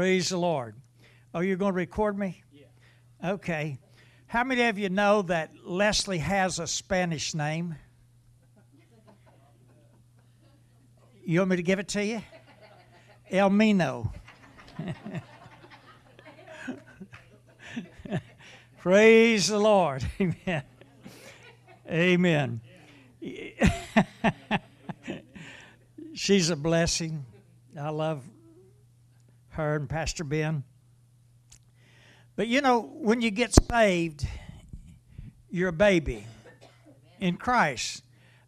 Praise the Lord. Oh, you're going to record me? Yeah. Okay. How many of you know that Leslie has a Spanish name? You want me to give it to you? El Mino. Praise the Lord. Amen. Amen. She's a blessing. I love her and Pastor Ben. But you know, when you get saved, you're a baby in Christ.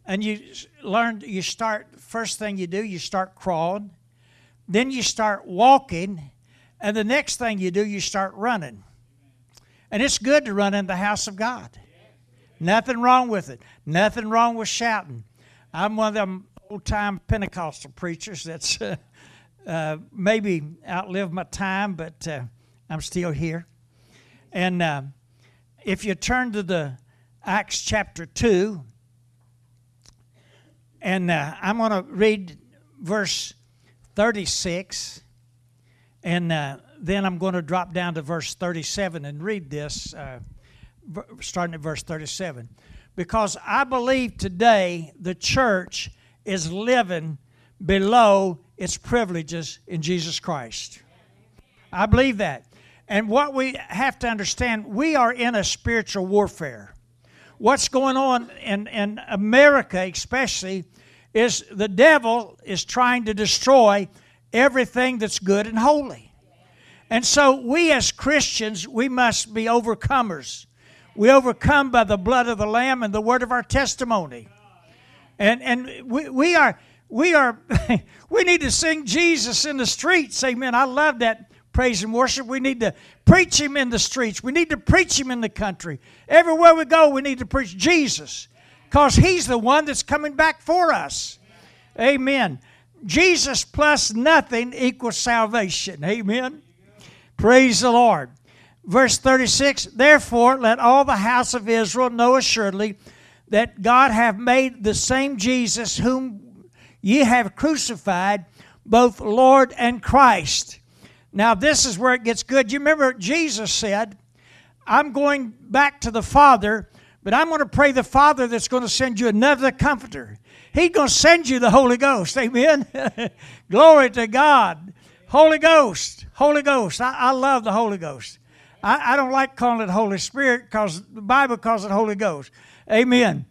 And you learn, you start, first thing you do, you start crawling. Then you start walking. And the next thing you do, you start running. And it's good to run in the house of God. Nothing wrong with it. Nothing wrong with shouting. I'm one of them old time Pentecostal preachers that's uh, uh, maybe outlived my time, but uh, I'm still here. And uh, if you turn to the Acts chapter 2, and uh, I'm going to read verse 36, and uh, then I'm going to drop down to verse 37 and read this, uh, starting at verse 37. Because I believe today the church is living below its privileges in Jesus Christ. I believe that. And what we have to understand, we are in a spiritual warfare. What's going on in, in America, especially, is the devil is trying to destroy everything that's good and holy. And so, we as Christians, we must be overcomers. We overcome by the blood of the Lamb and the word of our testimony. And, and we, we are we are we need to sing Jesus in the streets. Amen. I love that praise and worship. We need to preach him in the streets. We need to preach him in the country. Everywhere we go, we need to preach Jesus because he's the one that's coming back for us. Amen. Jesus plus nothing equals salvation. Amen. Praise the Lord. Verse 36 Therefore, let all the house of Israel know assuredly that God hath made the same Jesus whom ye have crucified both Lord and Christ. Now, this is where it gets good. You remember Jesus said, I'm going back to the Father, but I'm going to pray the Father that's going to send you another comforter. He's going to send you the Holy Ghost. Amen. Glory to God. Holy Ghost. Holy Ghost. I, I love the Holy Ghost. I, I don't like calling it Holy Spirit because the Bible calls it Holy Ghost. Amen.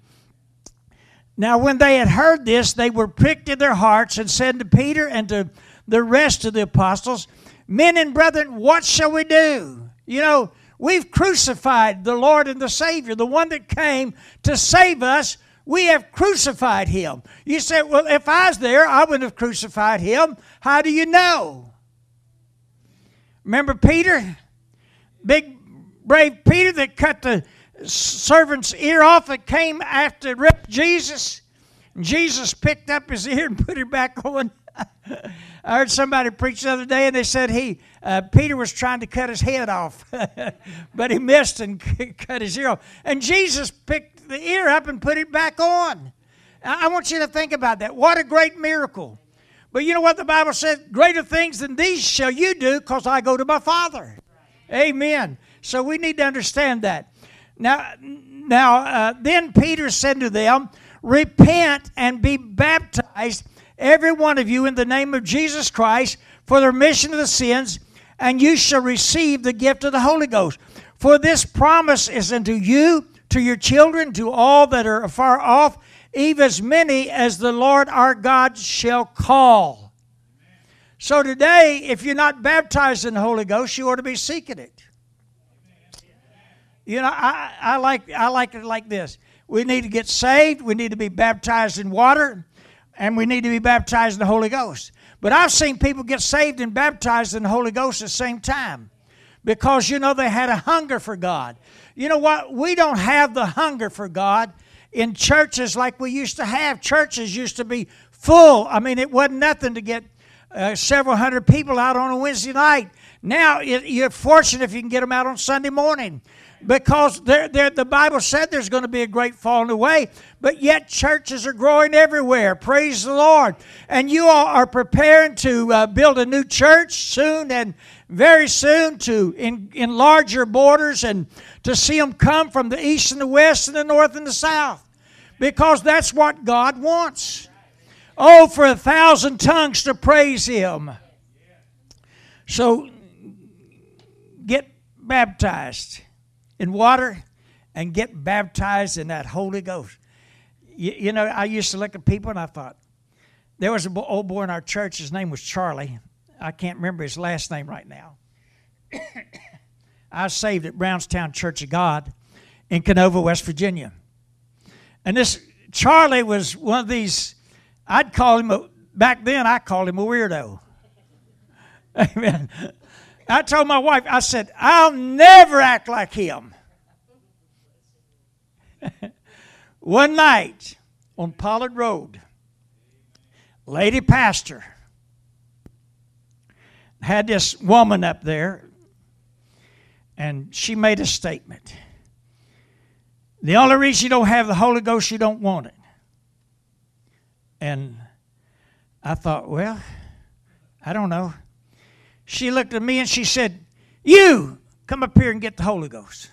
Now, when they had heard this, they were pricked in their hearts and said to Peter and to the rest of the apostles, Men and brethren, what shall we do? You know, we've crucified the Lord and the Savior, the one that came to save us. We have crucified him. You say, Well, if I was there, I wouldn't have crucified him. How do you know? Remember Peter? Big, brave Peter that cut the servant's ear off that came after ripped Jesus. Jesus picked up his ear and put it back on. I heard somebody preach the other day, and they said he uh, Peter was trying to cut his head off, but he missed and cut his ear off. And Jesus picked the ear up and put it back on. I want you to think about that. What a great miracle! But you know what the Bible says? Greater things than these shall you do, because I go to my Father. Amen. So we need to understand that. Now, now uh, then Peter said to them, Repent and be baptized, every one of you, in the name of Jesus Christ, for the remission of the sins, and you shall receive the gift of the Holy Ghost. For this promise is unto you, to your children, to all that are afar off, even as many as the Lord our God shall call. So today, if you're not baptized in the Holy Ghost, you ought to be seeking it. You know, I, I like I like it like this. We need to get saved. We need to be baptized in water, and we need to be baptized in the Holy Ghost. But I've seen people get saved and baptized in the Holy Ghost at the same time because you know they had a hunger for God. You know what? We don't have the hunger for God in churches like we used to have. Churches used to be full. I mean, it wasn't nothing to get uh, several hundred people out on a Wednesday night. Now you're fortunate if you can get them out on Sunday morning because they're, they're, the Bible said there's going to be a great falling away, but yet churches are growing everywhere. Praise the Lord. And you all are preparing to uh, build a new church soon and very soon to in, enlarge your borders and to see them come from the east and the west and the north and the south because that's what God wants. Oh, for a thousand tongues to praise Him. So get baptized in water and get baptized in that Holy Ghost. You, you, know, I used to look at people and I thought, there was an old boy in our church, his name was Charlie. I can't remember his last name right now. I was saved at Brownstown Church of God in Canova, West Virginia. And this Charlie was one of these, I'd call him, a, back then I called him a weirdo. Amen. I told my wife, I said, I'll never act like him. One night on Pollard Road, lady pastor had this woman up there, and she made a statement. The only reason you don't have the Holy Ghost, you don't want it. And I thought, well, I don't know. She looked at me and she said, You come up here and get the Holy Ghost.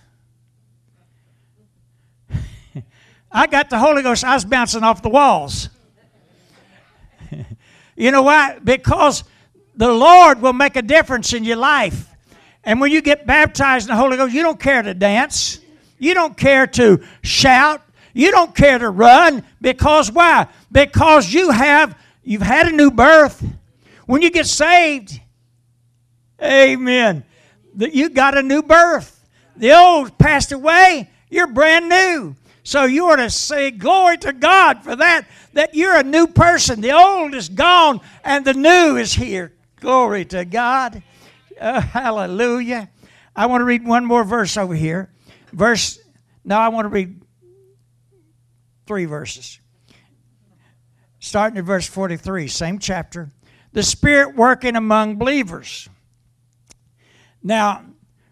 I got the Holy Ghost, I was bouncing off the walls. you know why? Because the Lord will make a difference in your life. And when you get baptized in the Holy Ghost, you don't care to dance. You don't care to shout. You don't care to run because why? Because you have you've had a new birth. When you get saved, amen. That you got a new birth. The old passed away, you're brand new. So you ought to say glory to God for that, that you're a new person. The old is gone and the new is here. Glory to God. Uh, hallelujah. I want to read one more verse over here. Verse, now I want to read three verses. Starting at verse 43, same chapter. The Spirit working among believers. Now,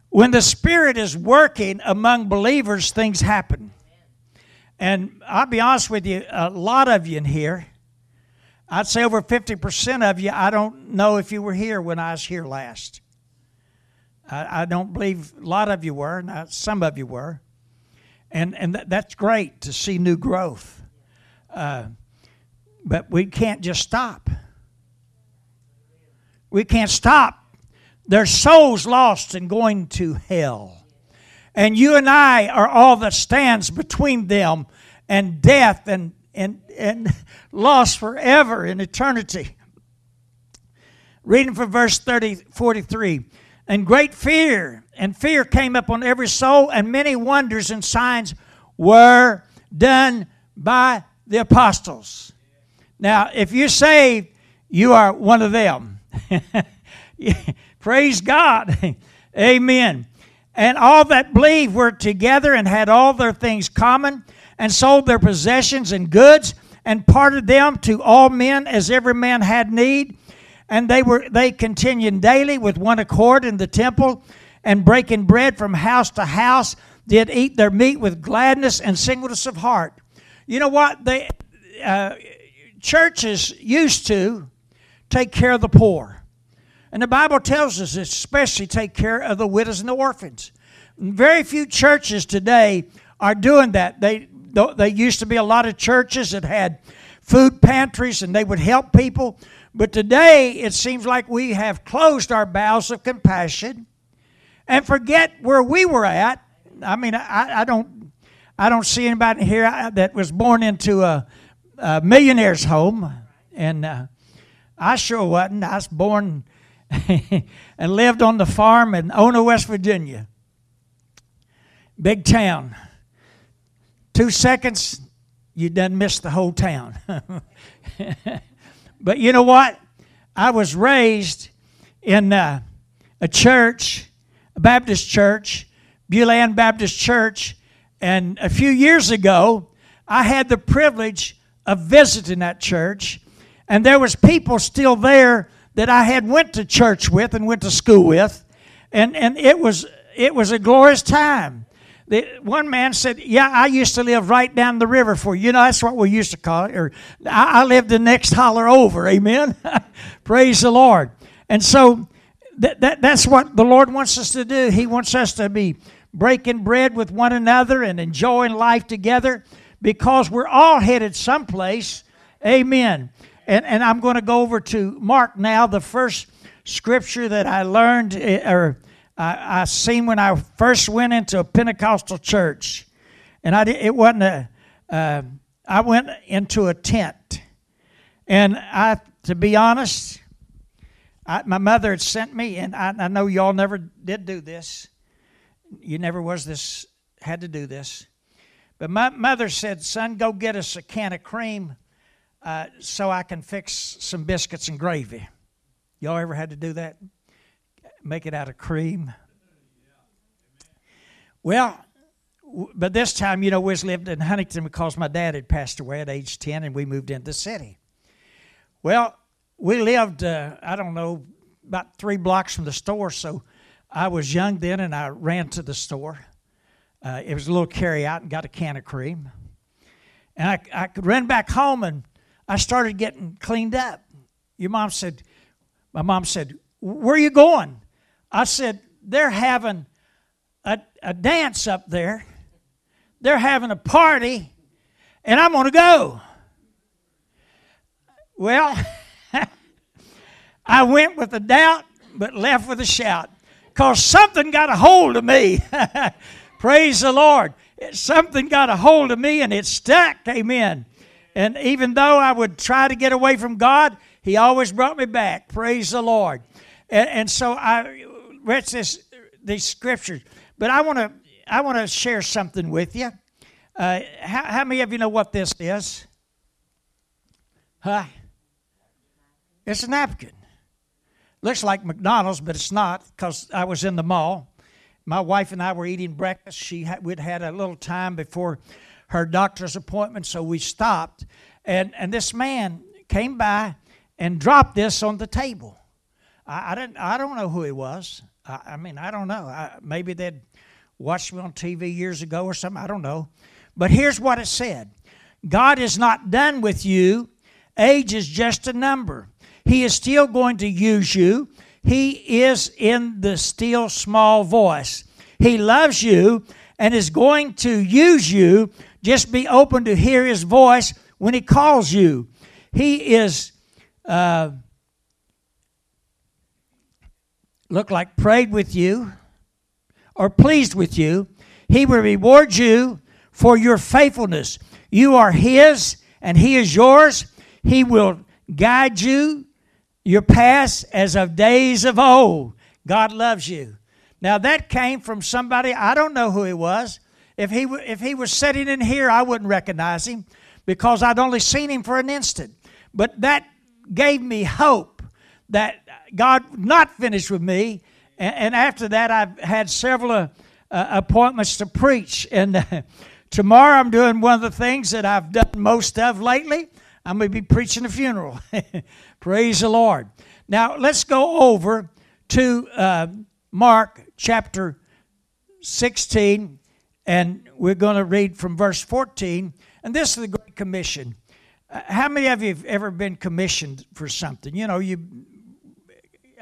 when the Spirit is working among believers, things happen. And I'll be honest with you, a lot of you in here, I'd say over 50% of you, I don't know if you were here when I was here last. I, I don't believe a lot of you were, not some of you were. And, and th- that's great to see new growth. Uh, but we can't just stop. We can't stop. There's souls lost and going to hell. And you and I are all that stands between them and death and, and, and lost forever in eternity. Reading from verse 30, 43 and great fear and fear came upon every soul and many wonders and signs were done by the apostles now if you're saved you are one of them praise god. Amen. And all that believed were together and had all their things common and sold their possessions and goods and parted them to all men as every man had need. And they were they continued daily with one accord in the temple and breaking bread from house to house did eat their meat with gladness and singleness of heart. You know what? They uh, churches used to take care of the poor and the bible tells us especially take care of the widows and the orphans very few churches today are doing that they they used to be a lot of churches that had food pantries and they would help people but today it seems like we have closed our bowels of compassion and forget where we were at. I mean, I, I don't, I don't see anybody here that was born into a, a millionaire's home, and uh, I sure wasn't. I was born and lived on the farm in Ona, West Virginia, big town. Two seconds, you done missed the whole town. But you know what? I was raised in uh, a church, a Baptist church, Beulah Baptist Church, and a few years ago, I had the privilege of visiting that church, and there was people still there that I had went to church with and went to school with, and and it was it was a glorious time. The, one man said, "Yeah, I used to live right down the river for you. Know, that's what we used to call it. Or I, I lived the next holler over. Amen. Praise the Lord. And so that, that that's what the Lord wants us to do. He wants us to be breaking bread with one another and enjoying life together because we're all headed someplace. Amen. And and I'm going to go over to Mark now, the first scripture that I learned eh, or I, I seen when I first went into a Pentecostal church, and I it wasn't a. Uh, I went into a tent, and I, to be honest, I, my mother had sent me, and I, I know y'all never did do this. You never was this had to do this, but my mother said, "Son, go get us a can of cream, uh, so I can fix some biscuits and gravy." Y'all ever had to do that? make it out of cream. Well, but this time, you know, we lived in Huntington because my dad had passed away at age 10 and we moved into the city. Well, we lived, uh, I don't know, about three blocks from the store, so I was young then and I ran to the store. Uh, it was a little carry out and got a can of cream. And I, I could run back home and I started getting cleaned up. Your mom said, my mom said, Where are you going? I said, they're having a, a dance up there, they're having a party, and I'm going to go. Well, I went with a doubt, but left with a shout because something got a hold of me. Praise the Lord. Something got a hold of me and it stuck. Amen. And even though I would try to get away from God, He always brought me back. Praise the Lord. And, and so I read this, these scriptures, but I want to I want to share something with you. Uh, how, how many of you know what this is? Huh? It's a napkin. Looks like McDonald's, but it's not because I was in the mall. My wife and I were eating breakfast. She had, we'd had a little time before her doctor's appointment, so we stopped. And, and this man came by and dropped this on the table. I, I, didn't, I don't know who he was. I, I mean, I don't know. I, maybe they'd watched me on TV years ago or something. I don't know. But here's what it said God is not done with you, age is just a number. He is still going to use you. He is in the still small voice. He loves you and is going to use you. Just be open to hear His voice when He calls you. He is. Uh, look like prayed with you or pleased with you, he will reward you for your faithfulness. You are his and he is yours. He will guide you your past as of days of old. God loves you. Now that came from somebody I don't know who he was. If he if he was sitting in here, I wouldn't recognize him because I'd only seen him for an instant. But that gave me hope that God not finished with me. And, and after that, I've had several uh, uh, appointments to preach. And uh, tomorrow, I'm doing one of the things that I've done most of lately. I'm going to be preaching a funeral. Praise the Lord. Now, let's go over to uh, Mark chapter 16, and we're going to read from verse 14. And this is the Great Commission. Uh, how many of you have ever been commissioned for something? You know, you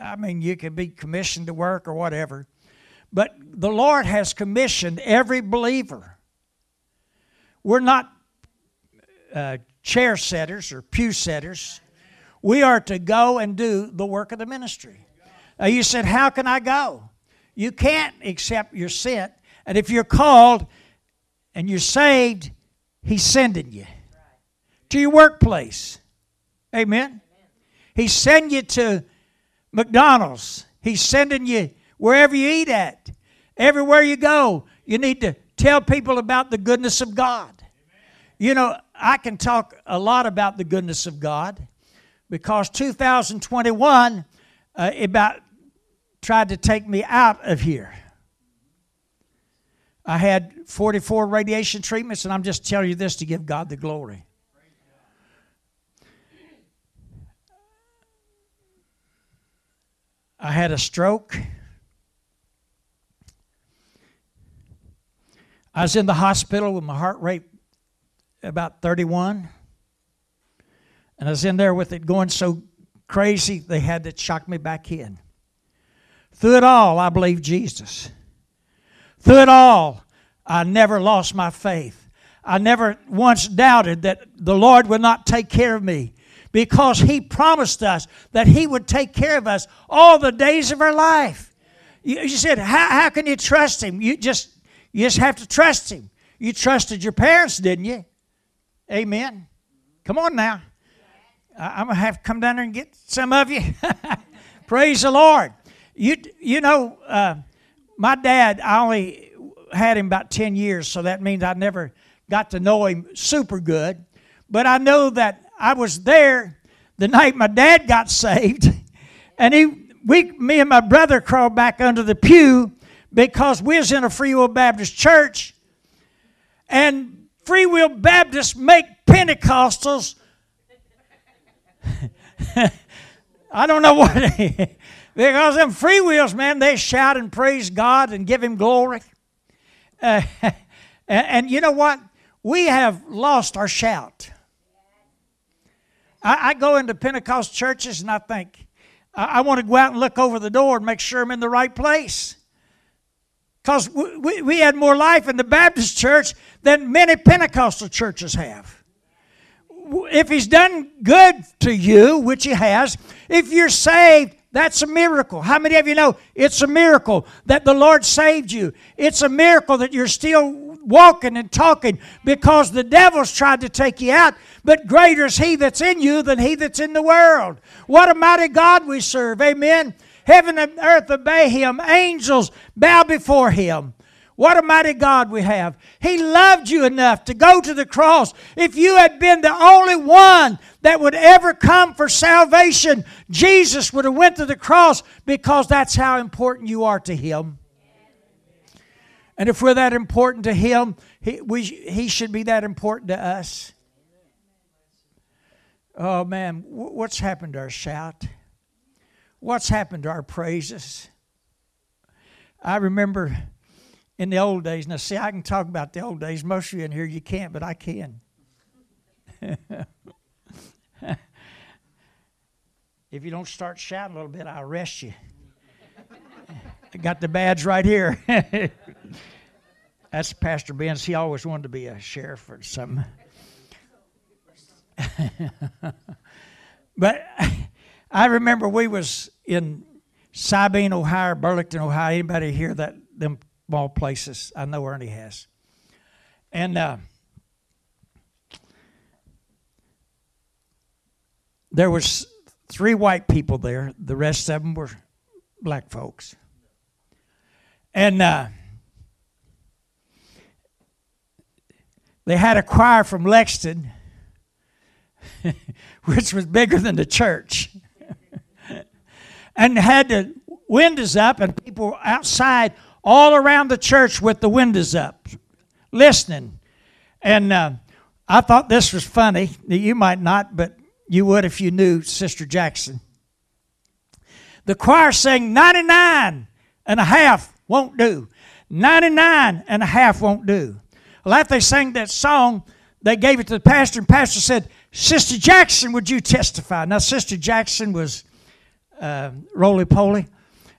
I mean, you can be commissioned to work or whatever. But the Lord has commissioned every believer. We're not uh, chair setters or pew setters. We are to go and do the work of the ministry. Now, you said, How can I go? You can't except you're sent. And if you're called and you're saved, He's sending you to your workplace. Amen. He's sending you to McDonald's. He's sending you wherever you eat at. Everywhere you go, you need to tell people about the goodness of God. You know, I can talk a lot about the goodness of God because 2021 uh, about tried to take me out of here. I had 44 radiation treatments, and I'm just telling you this to give God the glory. I had a stroke. I was in the hospital with my heart rate about 31. And I was in there with it going so crazy, they had to shock me back in. Through it all, I believed Jesus. Through it all, I never lost my faith. I never once doubted that the Lord would not take care of me because He promised us that He would take care of us all the days of our life. You, you said, how, how can you trust Him? You just, you just have to trust Him. You trusted your parents, didn't you? Amen. Come on now. I'm going to have to come down there and get some of you. Praise the Lord. You, you know, uh, my dad, I only had him about 10 years, so that means I never got to know him super good. But I know that I was there the night my dad got saved, and he, we, me and my brother crawled back under the pew because we was in a Free Will Baptist church, and Free Will Baptists make Pentecostals. I don't know what because them free wills, man, they shout and praise God and give Him glory. Uh, and, and, you know what? We have lost our shout. I, I go into Pentecost churches and I think, I, I, want to go out and look over the door and make sure I'm in the right place. Because we, we, we had more life in the Baptist church than many Pentecostal churches have if he's done good to you, which he has, if you're saved, that's a miracle. How many of you know it's a miracle that the Lord saved you? It's a miracle that you're still walking and talking because the devil's tried to take you out, but greater is he that's in you than he that's in the world. What a mighty God we serve. Amen. Heaven and earth obey him, angels bow before him. What a mighty God we have. He loved you enough to go to the cross. If you had been the only one that would ever come for salvation, Jesus would have went to the cross because that's how important you are to him. And if we're that important to him, he, we, he should be that important to us. Oh man, what's happened to our shout? What's happened to our praises? I remember in the old days. Now, see, I can talk about the old days. Most of you in here, you can't, but I can. if you don't start shouting a little bit, I'll arrest you. I got the badge right here. That's Pastor Ben's. He always wanted to be a sheriff or something. but I remember we was in Sabine, Ohio, Burlington, Ohio. Anybody hear that them small places. I know Ernie has. And uh, there was three white people there. The rest of them were black folks. And uh, they had a choir from Lexington, which was bigger than the church, and had the windows up, and people outside all around the church with the windows up, listening. And uh, I thought this was funny. You might not, but you would if you knew Sister Jackson. The choir sang 99 and a half won't do. 99 and a half won't do. Well, after they sang that song, they gave it to the pastor, and pastor said, Sister Jackson, would you testify? Now, Sister Jackson was uh, roly poly,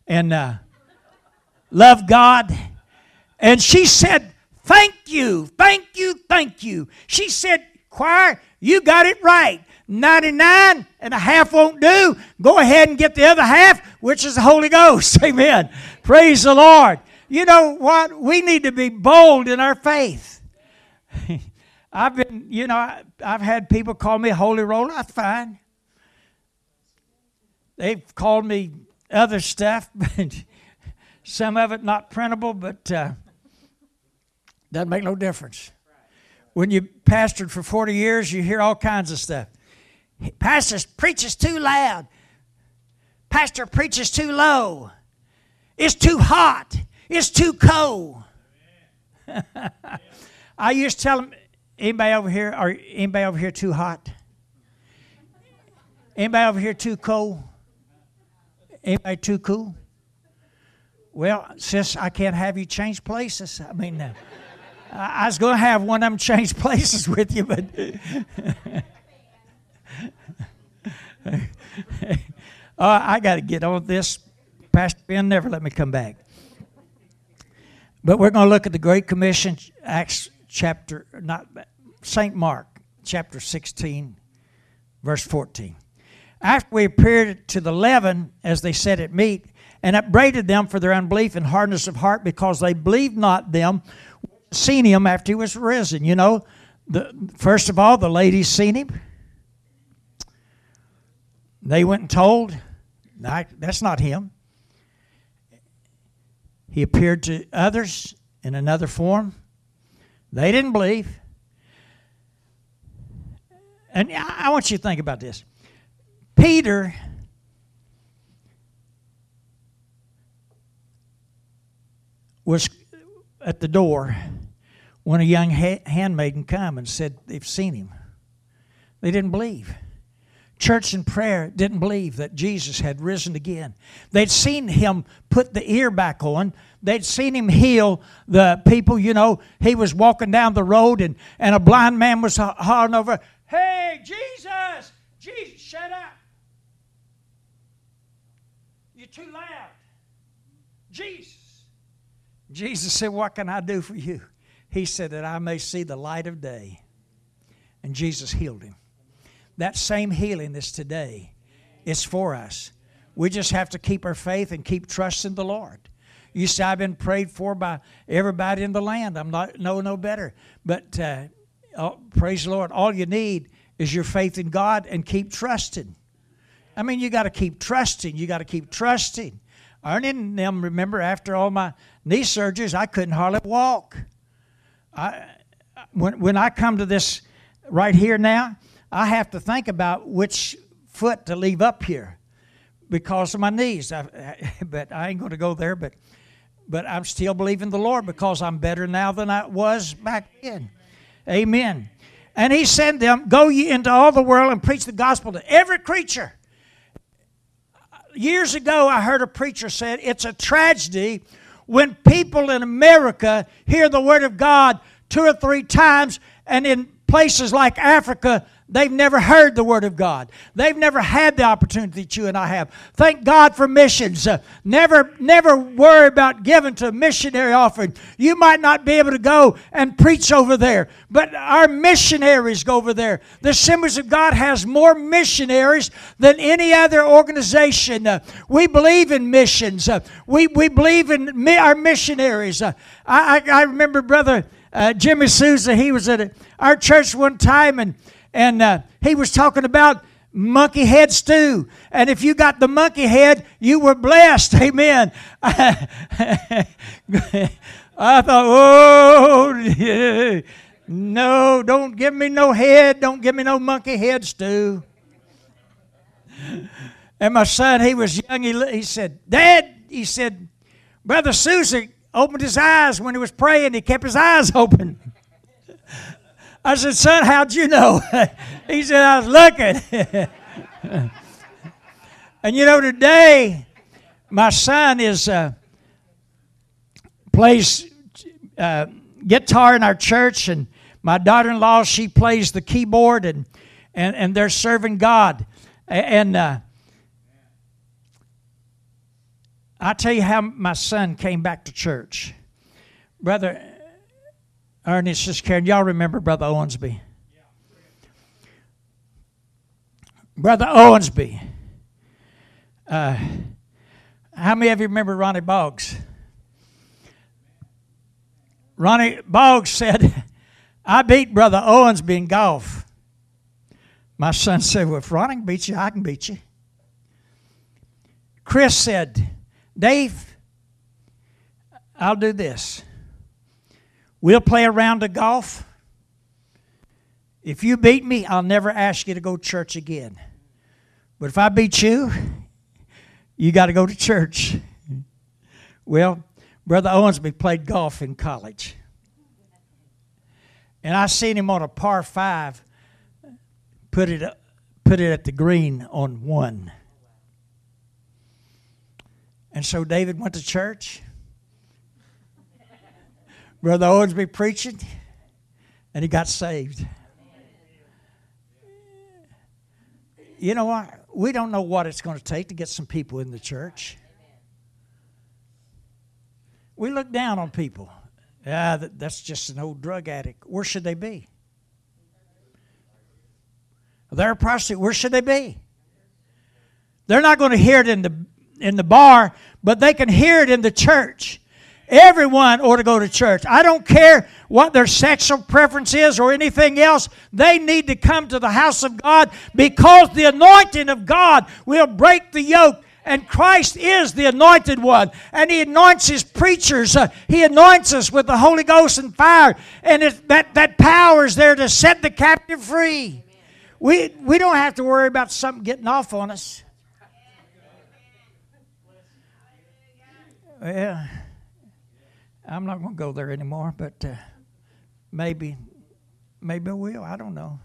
and uh, love God. And she said, Thank you, thank you, thank you. She said, Choir, you got it right. 99 and a half won't do. Go ahead and get the other half, which is the Holy Ghost. Amen. Praise the Lord. You know what? We need to be bold in our faith. I've been, you know, I, have had people call me holy roller. That's fine. They've called me other stuff, but some of it not printable, but uh, doesn't make no difference. When you pastored for 40 years, you hear all kinds of stuff. Pastor preaches too loud. Pastor preaches too low. It's too hot. It's too cold. I used to tell them, anybody over here, or anybody over here too hot? Anybody over here too cold? Anybody too cool? Well, sis, I can't have you change places. I mean, uh, I was going to have one of them change places with you, but. uh, I got to get on this. Pastor Ben never let me come back. But we're going to look at the Great Commission, Acts chapter, not St. Mark, chapter 16, verse 14. After we appeared to the eleven, as they said at meat, and upbraided them for their unbelief and hardness of heart, because they believed not them seen him after he was risen. You know, the, first of all, the ladies seen him. They went and told, that's not him. He appeared to others in another form. They didn't believe. And I want you to think about this. Peter was at the door when a young handmaiden come and said they've seen him. They didn't believe. Church and prayer didn't believe that Jesus had risen again. They'd seen him put the ear back on. They'd seen him heal the people. You know, he was walking down the road and, and a blind man was hollering over, Hey, Jesus! Jesus, shut up! You're too loud. Jesus. Jesus said, What can I do for you? He said, That I may see the light of day. And Jesus healed him. That same healing is today. It's for us. We just have to keep our faith and keep trusting the Lord. You say, I've been prayed for by everybody in the land. I'm not no no better. But uh, oh, praise the Lord. All you need is your faith in God and keep trusting. I mean, you got to keep trusting. You got to keep trusting. I didn't them remember after all my knee surgeries, I couldn't hardly walk. I, when, when I come to this right here now, I have to think about which foot to leave up here because of my knees. I, but I ain't going to go there. But but I'm still believing the Lord because I'm better now than I was back then. Amen. And He said them, "Go ye into all the world and preach the gospel to every creature." Years ago, I heard a preacher said it's a tragedy when people in America hear the Word of God two or three times, and in places like Africa, They've never heard the Word of God. They've never had the opportunity that you and I have. Thank God for missions. Uh, never, never worry about giving to a missionary offering. You might not be able to go and preach over there, but our missionaries go over there. The Assemblies of God has more missionaries than any other organization. Uh, we believe in missions. Uh, we, we believe in mi- our missionaries. Uh, I, I, I, remember Brother uh, Jimmy Souza. He was at our church one time and and uh, he was talking about monkey head stew. And if you got the monkey head, you were blessed. Amen. I thought, oh, no, don't give me no head. Don't give me no monkey head stew. And my son, he was young. He, he said, Dad, he said, Brother Susie opened his eyes when he was praying. He kept his eyes open. I said, Son, how'd you know? he said, I was looking. and you know, today, my son is uh, plays uh, guitar in our church, and my daughter in law, she plays the keyboard, and, and, and they're serving God. And uh, I tell you how my son came back to church. Brother, Ernest, Sister Karen, y'all remember Brother Owensby? Brother Owensby. Uh, how many of you remember Ronnie Boggs? Ronnie Boggs said, I beat Brother Owensby in golf. My son said, Well, if Ronnie can beat you, I can beat you. Chris said, Dave, I'll do this. We'll play a round of golf. If you beat me, I'll never ask you to go to church again. But if I beat you, you got to go to church. Well, Brother Owensby played golf in college. And I seen him on a par five put it, put it at the green on one. And so David went to church. Brother Owensby preaching, and he got saved. You know what? We don't know what it's going to take to get some people in the church. We look down on people. Yeah, that's just an old drug addict. Where should they be? They're a prostitute. Where should they be? They're not going to hear it in the in the bar, but they can hear it in the church. Everyone ought to go to church. I don't care what their sexual preference is or anything else. They need to come to the house of God because the anointing of God will break the yoke. And Christ is the anointed one. And He anoints His preachers. Uh, he anoints us with the Holy Ghost and fire. And that, that power is there to set the captive free. We, we don't have to worry about something getting off on us. Yeah. I'm not going to go there anymore, but uh, maybe, maybe I will. I don't know.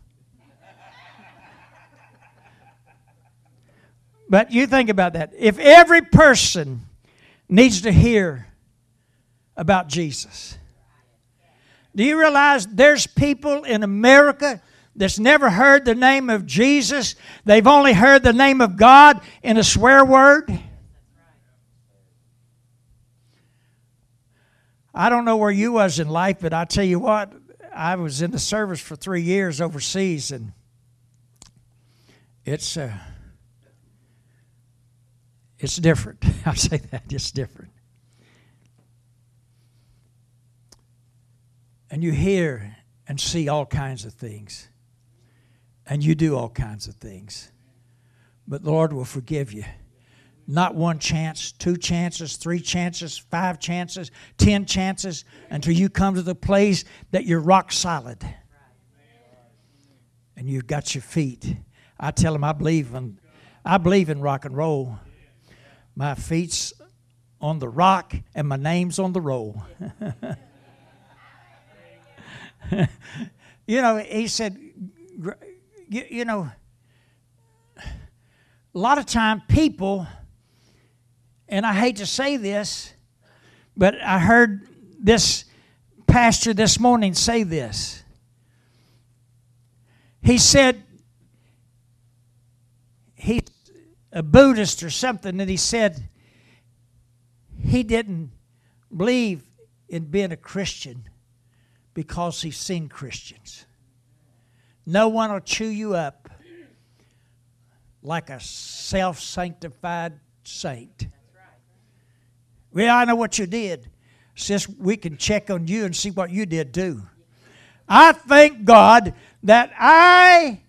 but you think about that. If every person needs to hear about Jesus, do you realize there's people in America that's never heard the name of Jesus? They've only heard the name of God in a swear word. I don't know where you was in life, but I tell you what, I was in the service for three years overseas, and it's uh, it's different. I'll say that it's different. And you hear and see all kinds of things, and you do all kinds of things, but the Lord will forgive you not one chance, two chances, three chances, five chances, ten chances until you come to the place that you're rock solid. And you've got your feet. I tell them I believe in I believe in rock and roll. My feet's on the rock and my name's on the roll. you know, he said, you, you know, a lot of time people and I hate to say this, but I heard this pastor this morning say this. He said, he's a Buddhist or something, and he said he didn't believe in being a Christian because he's seen Christians. No one will chew you up like a self sanctified saint. Well, I know what you did. Since we can check on you and see what you did too. I thank God that I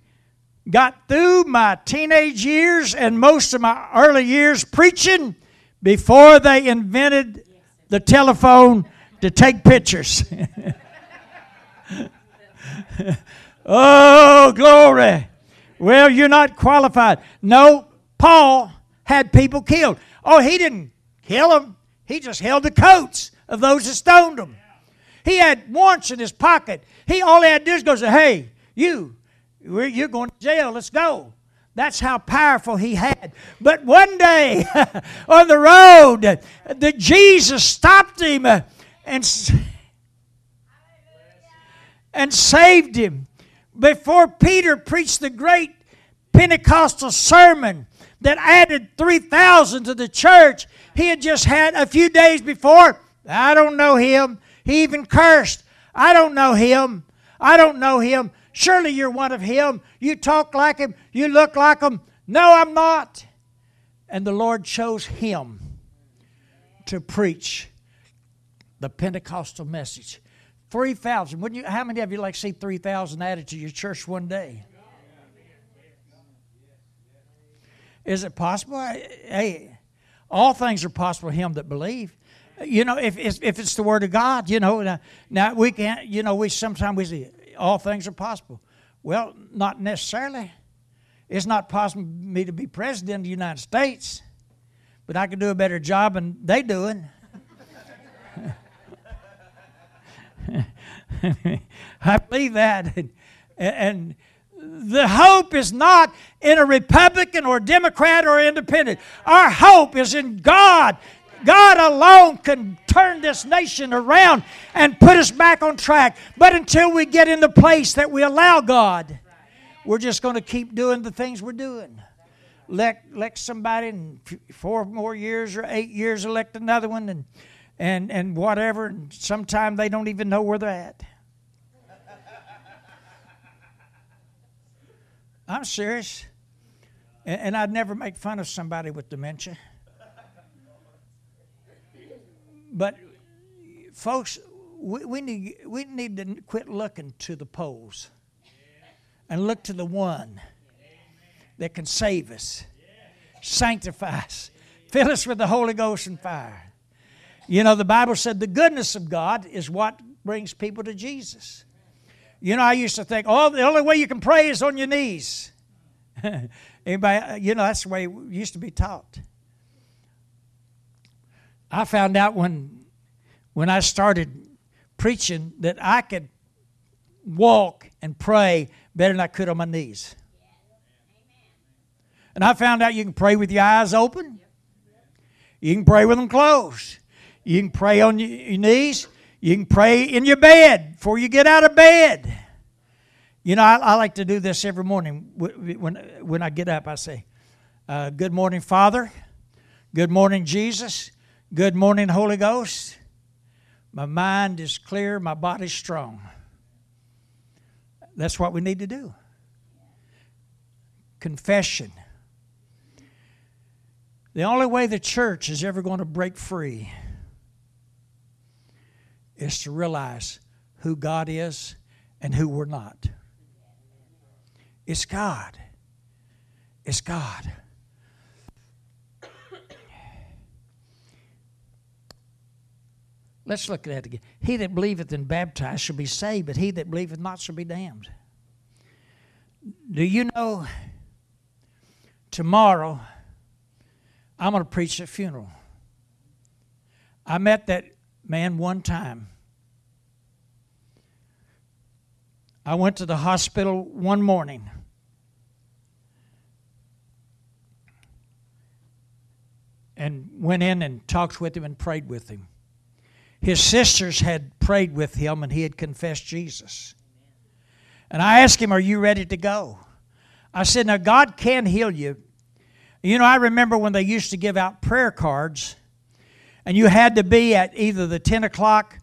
got through my teenage years and most of my early years preaching before they invented the telephone to take pictures. oh, glory. Well, you're not qualified. No, Paul had people killed. Oh, he didn't kill them. He just held the coats of those that stoned him. He had warrants in his pocket. He all he had to do is go say, "Hey, you, you're going to jail. Let's go." That's how powerful he had. But one day on the road, the Jesus stopped him uh, and and saved him. Before Peter preached the great Pentecostal sermon that added 3,000 to the church, he had just had a few days before. I don't know him. He even cursed. I don't know him. I don't know him. Surely you're one of him. You talk like him. You look like him. No, I'm not. And the Lord chose him to preach the Pentecostal message. 3,000. Wouldn't you, how many of you like see 3,000 added to your church one day? Is it possible? Hey, all things are possible to him that believe. You know, if, if it's the word of God, you know, now, now we can't, you know, we sometimes we say all things are possible. Well, not necessarily. It's not possible for me to be president of the United States, but I can do a better job than they doing. I believe that. And, and the hope is not in a Republican or Democrat or independent. Our hope is in God. God alone can turn this nation around and put us back on track. But until we get in the place that we allow God, we're just going to keep doing the things we're doing. Elect, elect somebody in four more years or eight years, elect another one, and, and, and whatever. And sometimes they don't even know where they're at. I'm serious. And, and I'd never make fun of somebody with dementia. But, folks, we, we, need, we need to quit looking to the polls and look to the one that can save us, sanctify us, fill us with the Holy Ghost and fire. You know, the Bible said the goodness of God is what brings people to Jesus. You know, I used to think, oh, the only way you can pray is on your knees. Anybody, uh, you know, that's the way it used to be taught. I found out when, when I started preaching that I could walk and pray better than I could on my knees. And I found out you can pray with your eyes open. You can pray with them closed. You can pray on your knees. You can pray in your bed before you get out of bed. You know, I, I like to do this every morning. When, when I get up, I say, uh, Good morning, Father. Good morning, Jesus. Good morning, Holy Ghost. My mind is clear, my body's strong. That's what we need to do. Confession. The only way the church is ever going to break free is to realize who God is and who we're not. It's God. It's God. Let's look at that again. He that believeth and baptized shall be saved, but he that believeth not shall be damned. Do you know tomorrow I'm going to preach a funeral? I met that man one time. I went to the hospital one morning. And went in and talked with him and prayed with him. His sisters had prayed with him and he had confessed Jesus. And I asked him, Are you ready to go? I said, Now, God can heal you. You know, I remember when they used to give out prayer cards, and you had to be at either the 10 o'clock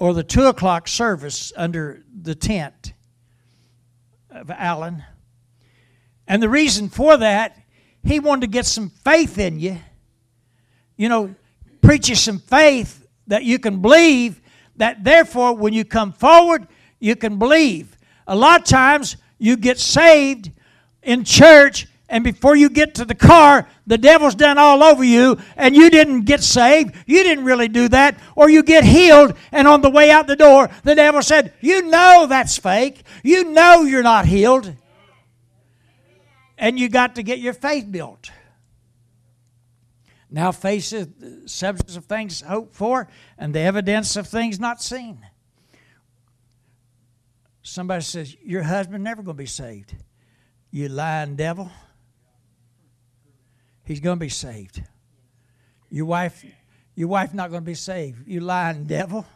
or the 2 o'clock service under the tent of Allen. And the reason for that, he wanted to get some faith in you. You know, preach you some faith that you can believe, that therefore, when you come forward, you can believe. A lot of times, you get saved in church and before you get to the car, the devil's done all over you, and you didn't get saved. You didn't really do that. Or you get healed, and on the way out the door, the devil said, You know that's fake. You know you're not healed. And you got to get your faith built. Now faith is the substance of things hoped for, and the evidence of things not seen. Somebody says, Your husband never going to be saved. You lying devil he's going to be saved. Your wife, your wife not going to be saved. You lying devil.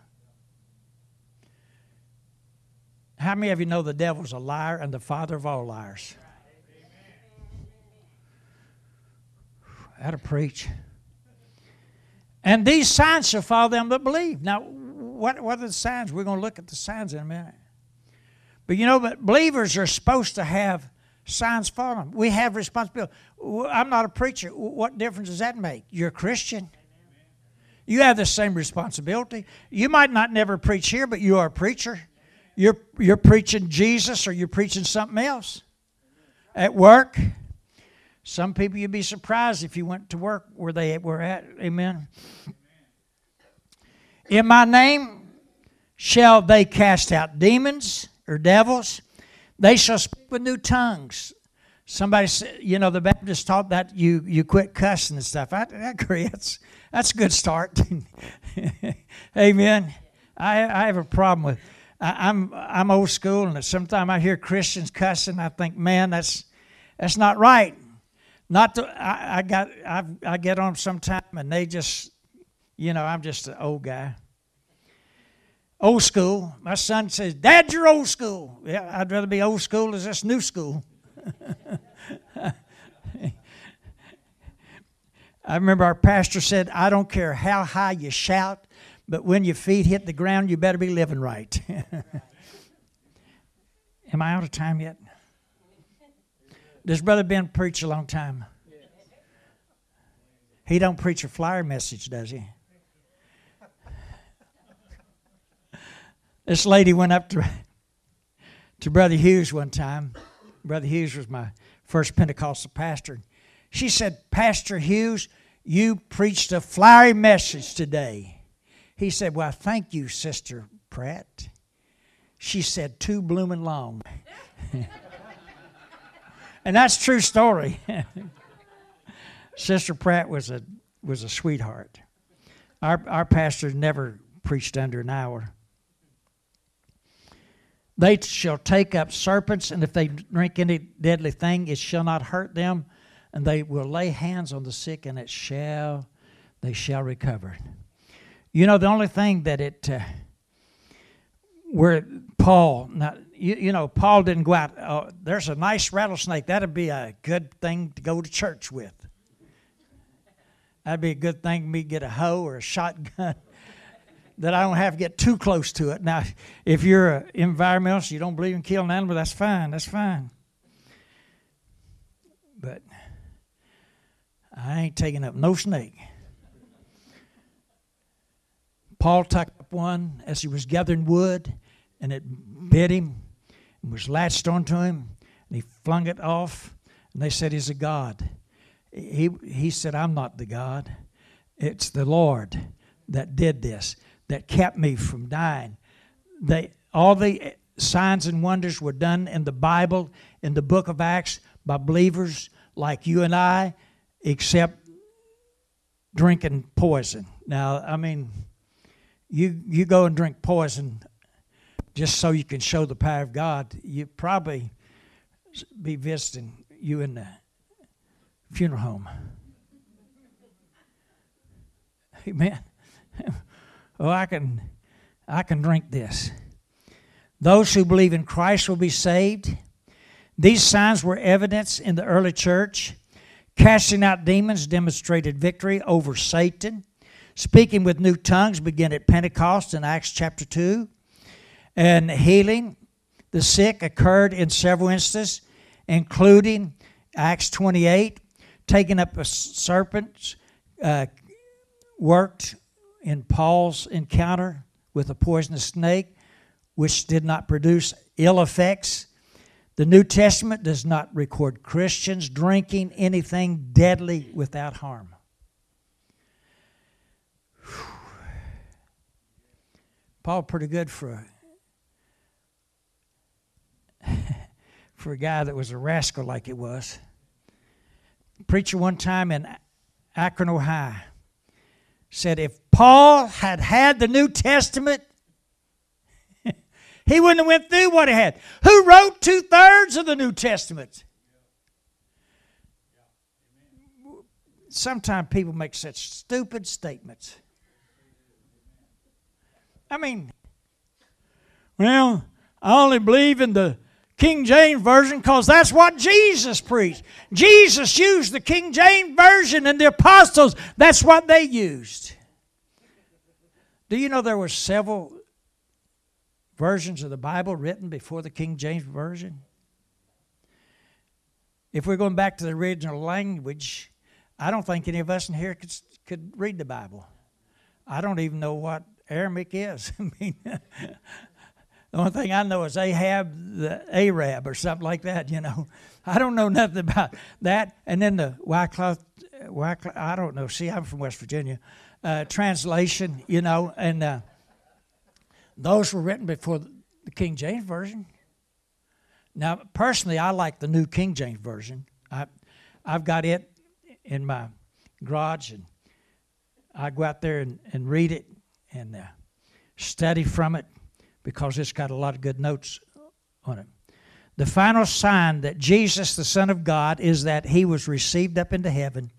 How many of you know the devil's a liar and the father of all liars? To preach. And these signs shall follow them that believe. Now, what, what are the signs? We're going to look at the signs in a minute. But you know, but believers are supposed to have signs follow them. We have responsibility. I'm not a preacher. What difference does that make? You're a Christian. You have the same responsibility. You might not never preach here, but you are a preacher. You're, you're preaching Jesus or you're preaching something else. At work, some people you'd be surprised if you went to work where they were at. Amen. In my name shall they cast out demons or devils. They shall speak with new tongues. Somebody said, you know, the Baptist taught that you, you quit cussing and stuff. I, agree. That's, that's a good start. Amen. I, I have a problem with I, I'm I'm old school, and sometimes I hear Christians cussing. I think, man, that's that's not right. Not to, I, I got I, I get on sometime, and they just You know, I'm just an old guy. Old school. My son says, Dad, you're old school. Yeah, I'd rather be old school as this new school. I remember our pastor said, I don't care how high you shout, but when your feet hit the ground, you better be living right. Am I out of time yet? Does Brother Ben preach a long time? He don't preach a flyer message, does he? This lady went up to, to Brother Hughes one time. Brother Hughes was my first Pentecostal pastor. She said, Pastor Hughes, you preached a flowery message today. He said, Well, thank you, Sister Pratt. She said, Too blooming long. and that's true story. Sister Pratt was a was a sweetheart. Our our pastor never preached under an hour. They shall take up serpents, and if they drink any deadly thing, it shall not hurt them and they will lay hands on the sick, and it shall they shall recover. You know, the only thing that it uh, where Paul, now, you, you know, Paul didn't go out. Uh, there's a nice rattlesnake. That'd be a good thing to go to church with. That'd be a good thing me to get a hoe or a shotgun that I don't have to get too close to it. Now, if you're an environmentalist, you don't believe in killing animals, that's fine. That's fine. But I ain't taking up no snake. Paul took up one as he was gathering wood, and it bit him and was latched onto him, and he flung it off, and they said he's a god. He, he said, I'm not the God. It's the Lord that did this, that kept me from dying. They, all the signs and wonders were done in the Bible, in the book of Acts, by believers like you and I except drinking poison. Now, I mean, you you go and drink poison just so you can show the power of God. You probably be visiting you in the funeral home. Amen. Oh, I can I can drink this. Those who believe in Christ will be saved. These signs were evidence in the early church Casting out demons demonstrated victory over Satan. Speaking with new tongues began at Pentecost in Acts chapter 2. And healing the sick occurred in several instances, including Acts 28. Taking up a serpent uh, worked in Paul's encounter with a poisonous snake, which did not produce ill effects. The New Testament does not record Christians drinking anything deadly without harm. Paul pretty good for a, for a guy that was a rascal like he was. preacher one time in Akron, Ohio, said if Paul had had the New Testament, he wouldn't have went through what he had. Who wrote two thirds of the New Testament? Sometimes people make such stupid statements. I mean, well, I only believe in the King James Version because that's what Jesus preached. Jesus used the King James Version, and the apostles, that's what they used. Do you know there were several versions of the Bible written before the King James Version? If we're going back to the original language, I don't think any of us in here could, could read the Bible. I don't even know what Aramaic is. I mean, the only thing I know is Ahab, the Arab, or something like that. You know, I don't know nothing about that. And then the Wycliffe, Wycliffe I don't know. See, I'm from West Virginia. Uh, translation, you know, and uh, those were written before the King James Version. Now, personally, I like the New King James Version. I, I've got it in my garage, and I go out there and, and read it and uh, study from it because it's got a lot of good notes on it. The final sign that Jesus, the Son of God, is that he was received up into heaven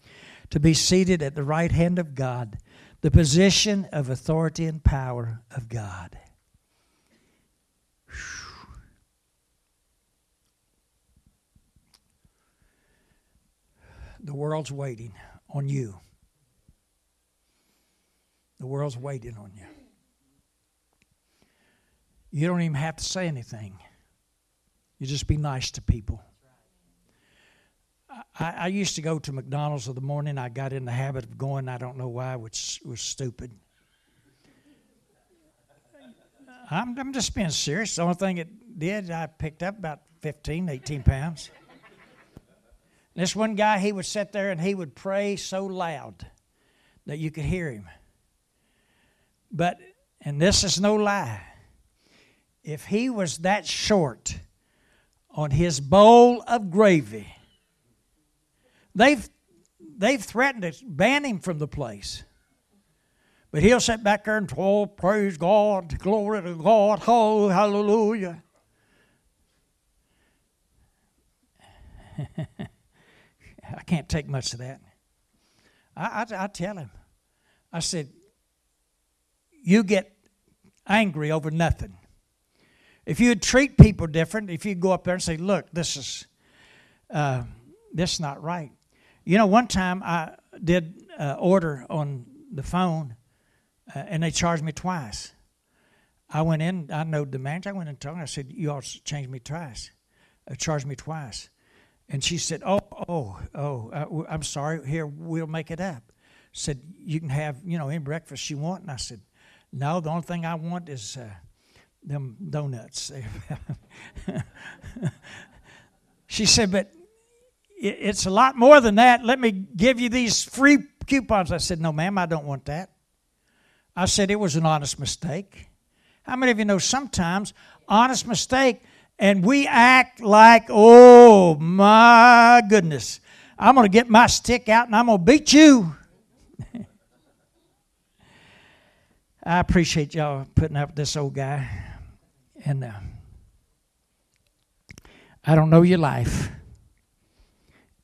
to be seated at the right hand of God the position of authority and power of God. The world's waiting on you. The world's waiting on you. You don't even have to say anything. You just be nice to people. I, I, used to go to McDonald's in the morning. I got in the habit of going. I don't know why, which was stupid. I'm, I'm just being serious. The only thing it did, I picked up about 15, 18 pounds. This one guy, he would sit there and he would pray so loud that you could hear him. But, and this is no lie, if he was that short on his bowl of gravy, they've, they've threatened to ban him from the place. But he'll sit back there and, oh, praise God, glory to God, oh, hallelujah. I can't take much of that. I, I, I tell him, I said, you get angry over nothing. If you'd treat people different, if you go up there and say, "Look, this is uh, this is not right," you know, one time I did uh, order on the phone, uh, and they charged me twice. I went in, I know the manager. I went and told her, I said, "You all changed me twice, uh, charged me twice," and she said, "Oh, oh, oh, uh, I'm sorry. Here, we'll make it up." Said, "You can have, you know, any breakfast you want," and I said no, the only thing I want is uh, them donuts. she said, but it's a lot more than that. Let me give you these free coupons. I said, no, ma'am, I don't want that. I said, it was an honest mistake. How many of you know sometimes honest mistake and we act like, oh my goodness, I'm going to get my stick out and I'm going to beat you. I appreciate y'all putting up with this old guy. And uh, I don't know your life.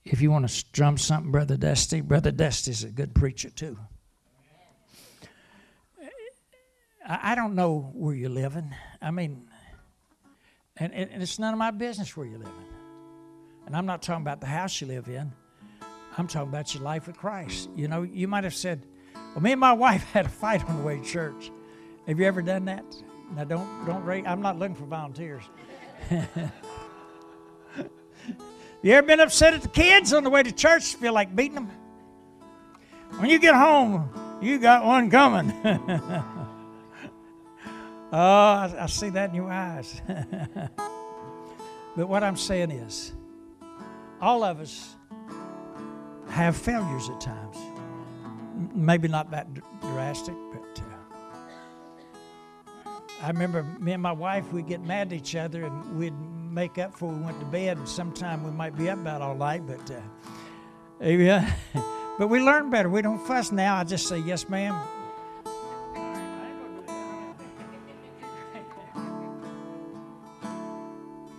If you want to strum something, Brother Dusty, Brother Dusty's a good preacher too. I, don't know where you're living. I mean, and, and it's none of my business where you're living. And I'm not talking about the house you live in. I'm talking about your life with Christ. You know, you might have said, well, me and my wife had a fight on the way to church. Have you ever done that? Now, don't don't. I'm not looking for volunteers. you ever been upset at the kids on the way to church? Feel like beating them? When you get home, you got one coming. oh, I, I see that in your eyes. but what I'm saying is, all of us have failures at times maybe not that drastic, but uh, I remember me and my wife, we'd get mad at each other and we'd make up before we went to bed. And sometime we might be up about all night, but uh, yeah. but we learn better. We don't fuss now. I just say, yes, ma'am.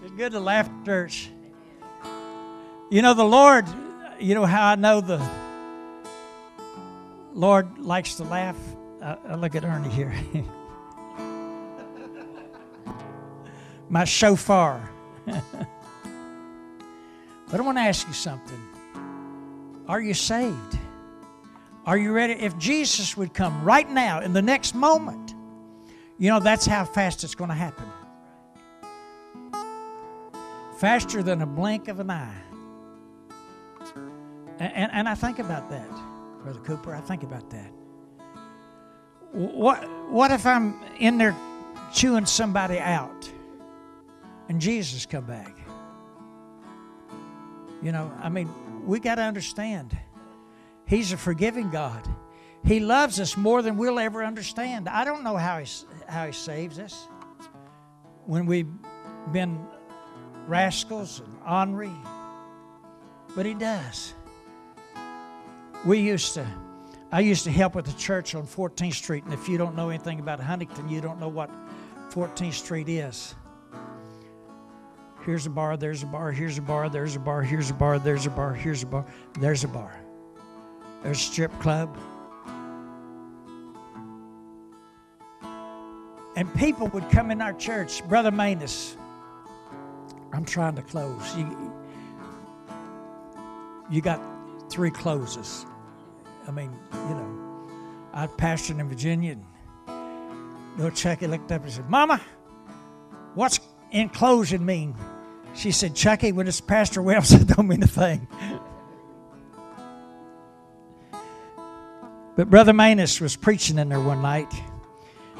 It's good to laugh at church. You know, the Lord, you know how I know the Lord likes to laugh. Uh, uh look at Ernie here. My shofar. but I want to ask you something. Are you saved? Are you ready? If Jesus would come right now in the next moment, you know, that's how fast it's going to happen. Faster than a blink of an eye. And, and, and I think about that. Brother Cooper. I think about that. What, what if I'm in there chewing somebody out and Jesus come back? You know, I mean, we got to understand. He's a forgiving God. He loves us more than we'll ever understand. I don't know how he, how he saves us when we've been rascals and ornery, but He does. We used to, I used to help with the church on 14th Street, and if you don't know anything about Huntington, you don't know what 14th Street is. Here's a bar, there's a bar, here's a bar, there's a bar, here's a bar, there's a bar, here's a bar, there's a bar. There's a strip club. and people would come in our church. Brother Manus, I'm trying to close. You, you got three closes. I mean, you know, I pastored in Virginia. Little Chucky looked up and said, Mama, what's in closing mean? She said, Chucky, when it's Pastor Wells, it don't mean a thing. but Brother Manus was preaching in there one night,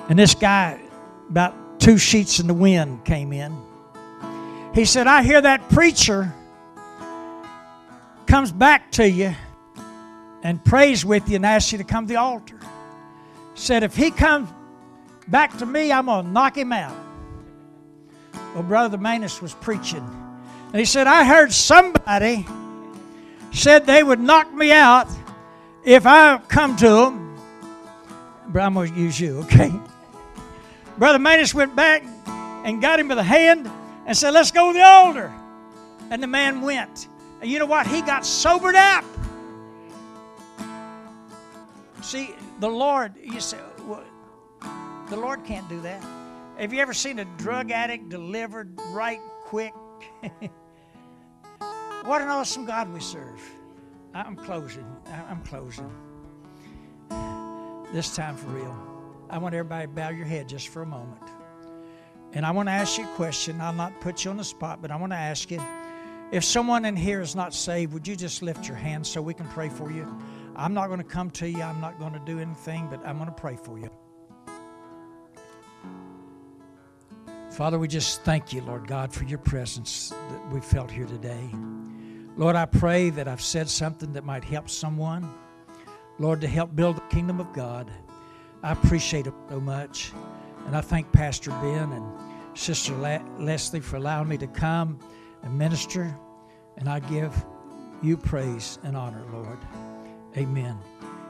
and this guy, about two sheets in the wind, came in. He said, I hear that preacher comes back to you and prays with you and asks you to come to the altar. Said, if he comes back to me, I'm going to knock him out. Well, Brother Manus was preaching. And he said, I heard somebody said they would knock me out if I come to them. But I'm going to use you, okay? Brother Manus went back and got him by the hand and said, Let's go to the altar. And the man went. And you know what? He got sobered up. See, the Lord, you say, well, the Lord can't do that. Have you ever seen a drug addict delivered right quick? what an awesome God we serve. I'm closing. I'm closing. This time for real. I want everybody to bow your head just for a moment. And I want to ask you a question. I'll not put you on the spot, but I want to ask you if someone in here is not saved, would you just lift your hand so we can pray for you? I'm not going to come to you, I'm not going to do anything, but I'm going to pray for you. Father, we just thank you, Lord God, for your presence that we felt here today. Lord, I pray that I've said something that might help someone. Lord, to help build the kingdom of God. I appreciate it so much. And I thank Pastor Ben and Sister Leslie for allowing me to come and minister. And I give you praise and honor, Lord. Amen.